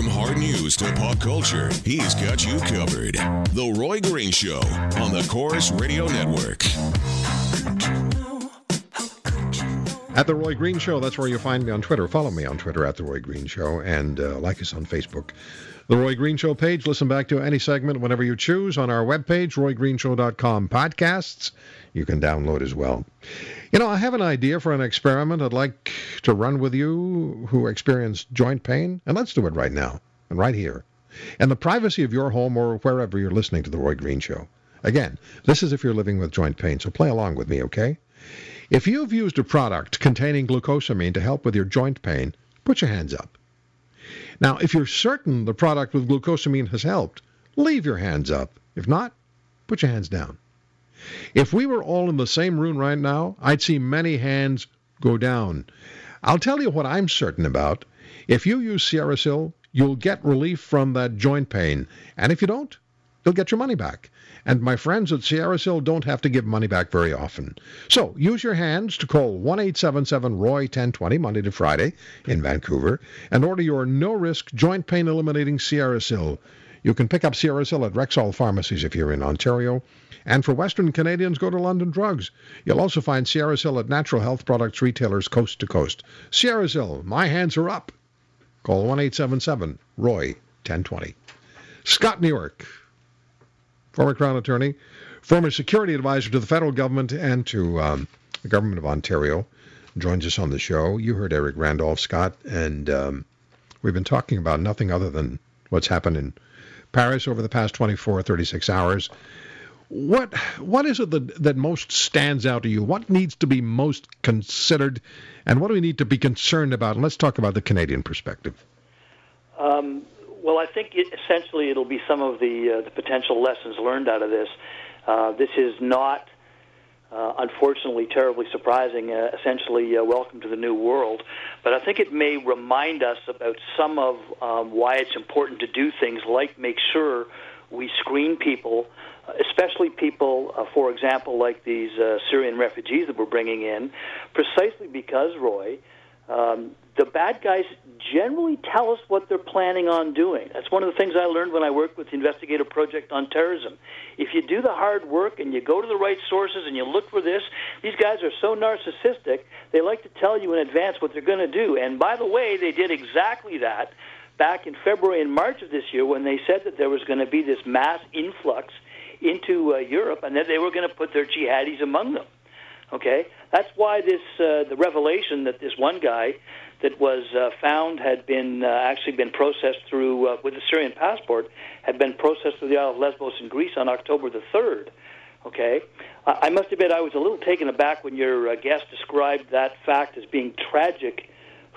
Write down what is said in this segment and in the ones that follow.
From hard news to pop culture, he's got you covered. The Roy Green Show on the Corus Radio Network. At The Roy Green Show, that's where you'll find me on Twitter. Follow me on Twitter at The Roy Green Show and uh, like us on Facebook. The Roy Green Show page. Listen back to any segment whenever you choose on our webpage, roygreenshow.com. Podcasts you can download as well. You know, I have an idea for an experiment I'd like to run with you who experience joint pain, and let's do it right now and right here. In the privacy of your home or wherever you're listening to The Roy Green Show. Again, this is if you're living with joint pain, so play along with me, okay? If you've used a product containing glucosamine to help with your joint pain, put your hands up. Now, if you're certain the product with glucosamine has helped, leave your hands up. If not, put your hands down. If we were all in the same room right now, I'd see many hands go down. I'll tell you what I'm certain about. If you use SierraSil, you'll get relief from that joint pain. And if you don't, you'll get your money back. And my friends at SierraSil don't have to give money back very often. So use your hands to call 1 877 Roy 1020 Monday to Friday in Vancouver and order your no risk joint pain eliminating SierraSil. You can pick up SierraSil at Rexall pharmacies if you're in Ontario. And for Western Canadians, go to London Drugs. You'll also find SierraSil at natural health products retailers coast to coast. SierraSil, my hands are up. Call 1 877 Roy 1020. Scott Newark, former Crown Attorney, former security advisor to the federal government and to um, the government of Ontario, joins us on the show. You heard Eric Randolph, Scott, and um, we've been talking about nothing other than what's happened in Paris over the past 24, 36 hours. What what is it that, that most stands out to you? What needs to be most considered, and what do we need to be concerned about? And let's talk about the Canadian perspective. Um, well, I think it, essentially it'll be some of the uh, the potential lessons learned out of this. Uh, this is not, uh, unfortunately, terribly surprising. Uh, essentially, uh, welcome to the new world. But I think it may remind us about some of um, why it's important to do things like make sure we screen people, especially people, uh, for example, like these Syrian refugees that we're bringing in, precisely because Roy. Um, the bad guys generally tell us what they're planning on doing. That's one of the things I learned when I worked with the Investigative Project on Terrorism. If you do the hard work and you go to the right sources and you look for this, these guys are so narcissistic, they like to tell you in advance what they're going to do. And by the way, they did exactly that back in February and March of this year when they said that there was going to be this mass influx into uh, Europe and that they were going to put their jihadis among them. Okay, that's why this uh, the revelation that this one guy that was uh, found had been uh, actually been processed through uh, with a Syrian passport had been processed through the Isle of Lesbos in Greece on October the third. Okay, I must admit I was a little taken aback when your uh, guest described that fact as being tragic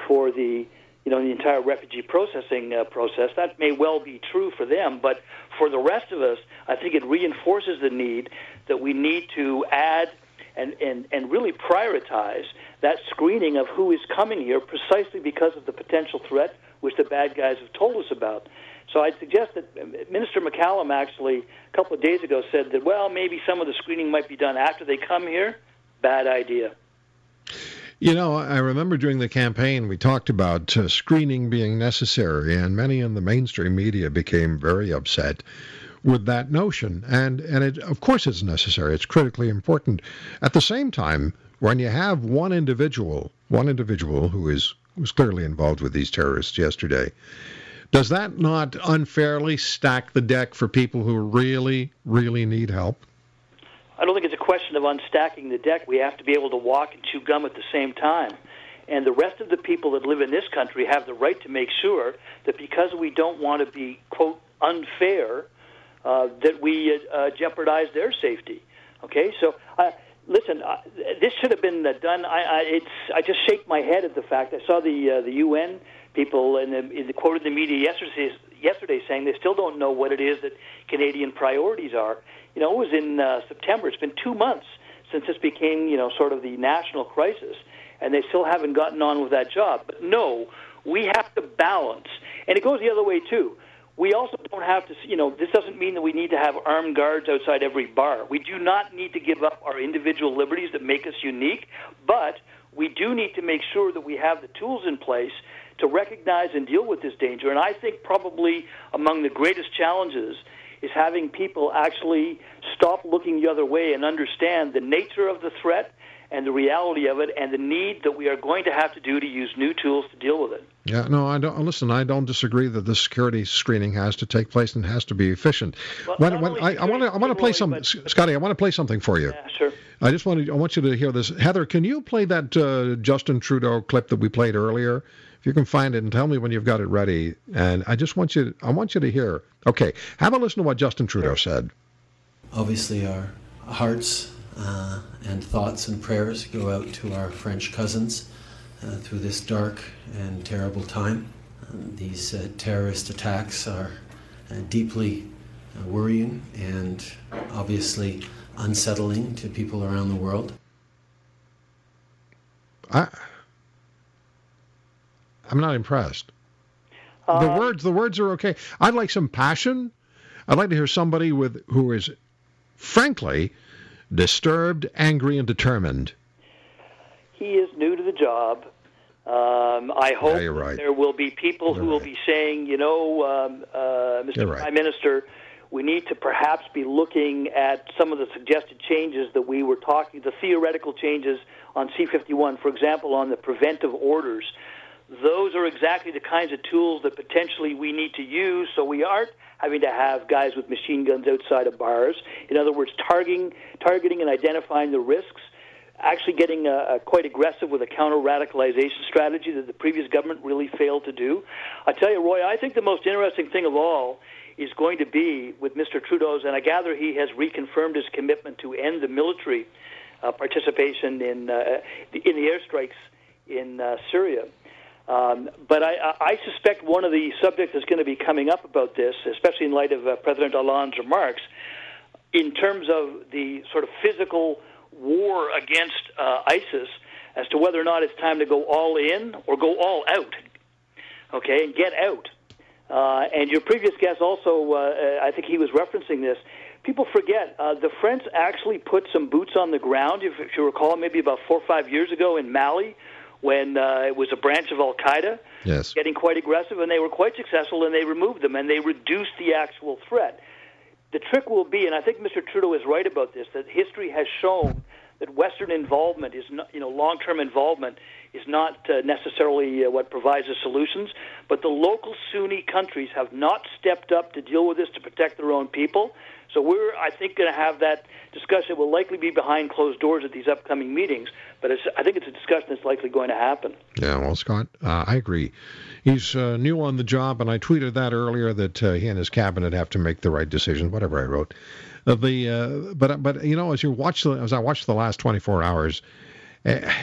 for the you know the entire refugee processing uh, process. That may well be true for them, but for the rest of us, I think it reinforces the need that we need to add and, and, and really prioritize that screening of who is coming here precisely because of the potential threat which the bad guys have told us about. So I'd suggest that Minister McCallum actually a couple of days ago said that, well, maybe some of the screening might be done after they come here. Bad idea. You know, I remember during the campaign we talked about uh, screening being necessary, and many in the mainstream media became very upset with that notion. And, and it, of course, it's necessary. It's critically important. At the same time, when you have one individual, one individual who is was clearly involved with these terrorists yesterday, does that not unfairly stack the deck for people who really, really need help? I don't think it's a question of unstacking the deck. We have to be able to walk and chew gum at the same time. And the rest of the people that live in this country have the right to make sure that because we don't want to be, quote, unfair uh, that we uh, jeopardize their safety. Okay, so uh, listen, uh, this should have been uh, done. I, I, it's I just shake my head at the fact I saw the uh, the UN people in the, in the quoted the media yesterday yesterday saying they still don't know what it is that Canadian priorities are. You know, it was in uh, September. It's been two months since this became you know sort of the national crisis, and they still haven't gotten on with that job. But no, we have to balance, and it goes the other way too we also don't have to, you know, this doesn't mean that we need to have armed guards outside every bar. We do not need to give up our individual liberties that make us unique, but we do need to make sure that we have the tools in place to recognize and deal with this danger. And I think probably among the greatest challenges is having people actually stop looking the other way and understand the nature of the threat and the reality of it and the need that we are going to have to do to use new tools to deal with it. Yeah, no, I don't. Listen, I don't disagree that the security screening has to take place and has to be efficient. Well, when, when, I, I want to, I want to play some, but, Scotty. I want to play something for you. Yeah, sure. I just want to, I want you to hear this. Heather, can you play that uh, Justin Trudeau clip that we played earlier? If you can find it and tell me when you've got it ready. And I just want you, I want you to hear. Okay, have a listen to what Justin Trudeau said. Obviously, our hearts uh, and thoughts and prayers go out to our French cousins uh, through this dark and terrible time. Um, these uh, terrorist attacks are uh, deeply uh, worrying and obviously unsettling to people around the world. I, I'm not impressed. the words, the words are okay. I'd like some passion. I'd like to hear somebody with who is, frankly, disturbed, angry, and determined. He is new to the job. Um, I hope yeah, right. there will be people you're who will right. be saying, you know, um, uh, right. Prime Minister, we need to perhaps be looking at some of the suggested changes that we were talking, the theoretical changes on C51, for example, on the preventive orders. Those are exactly the kinds of tools that potentially we need to use so we aren't having to have guys with machine guns outside of bars. In other words, targeting, targeting and identifying the risks, actually getting uh, uh, quite aggressive with a counter radicalization strategy that the previous government really failed to do. I tell you, Roy, I think the most interesting thing of all is going to be with Mr. Trudeau's, and I gather he has reconfirmed his commitment to end the military uh, participation in uh, the, in the airstrikes in uh, Syria. Um, but I, I suspect one of the subjects that's going to be coming up about this, especially in light of uh, President Hollande's remarks, in terms of the sort of physical war against uh, ISIS, as to whether or not it's time to go all in or go all out, okay, and get out. Uh, and your previous guest also, uh, I think he was referencing this. People forget uh, the French actually put some boots on the ground, if, if you recall, maybe about four or five years ago in Mali, when uh, it was a branch of Al Qaeda Yes. getting quite aggressive, and they were quite successful, and they removed them, and they reduced the actual threat. The trick will be, and I think Mr. Trudeau is right about this, that history has shown that Western involvement is not, you know, long-term involvement is not uh, necessarily uh, what provides the solutions, but the local Sunni countries have not stepped up to deal with this to protect their own people. So we're, I think, going to have that discussion. It will likely be behind closed doors at these upcoming meetings, but I think it's a discussion that's likely going to happen. Yeah, well, Scott, uh, I agree. He's uh, new on the job, and I tweeted that earlier that uh, he and his cabinet have to make the right decision. Whatever I wrote, uh, the uh, but but you know, as you watch the, as I watched the last 24 hours,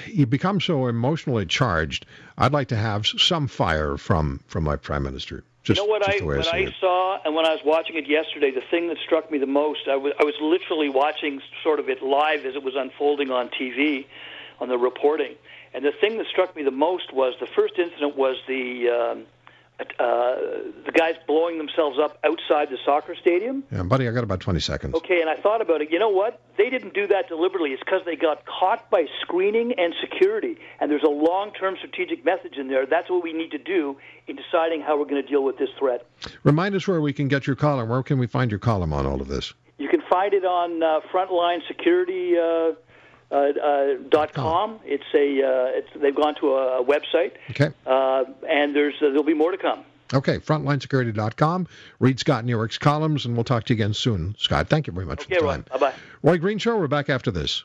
you become so emotionally charged. I'd like to have some fire from from my prime minister. Just, you know what I what I it. saw, and when I was watching it yesterday, the thing that struck me the most, I was I was literally watching sort of it live as it was unfolding on TV, on the reporting, and the thing that struck me the most was the first incident was the. Um, uh, the guys blowing themselves up outside the soccer stadium. Yeah, buddy, I got about 20 seconds. Okay, and I thought about it. You know what? They didn't do that deliberately. It's because they got caught by screening and security. And there's a long term strategic message in there. That's what we need to do in deciding how we're going to deal with this threat. Remind us where we can get your column. Where can we find your column on all of this? You can find it on uh, Frontline Security. Uh, uh, uh, dot com. It's a. Uh, it's, they've gone to a, website, Okay. uh, and there's uh, there'll be more to come. Okay, frontlinesecurity.com. Read Scott Newark's columns, and we'll talk to you again soon. Scott, thank you very much Okay, for the Roy. time. Bye bye. Roy Green Show, we're back after this.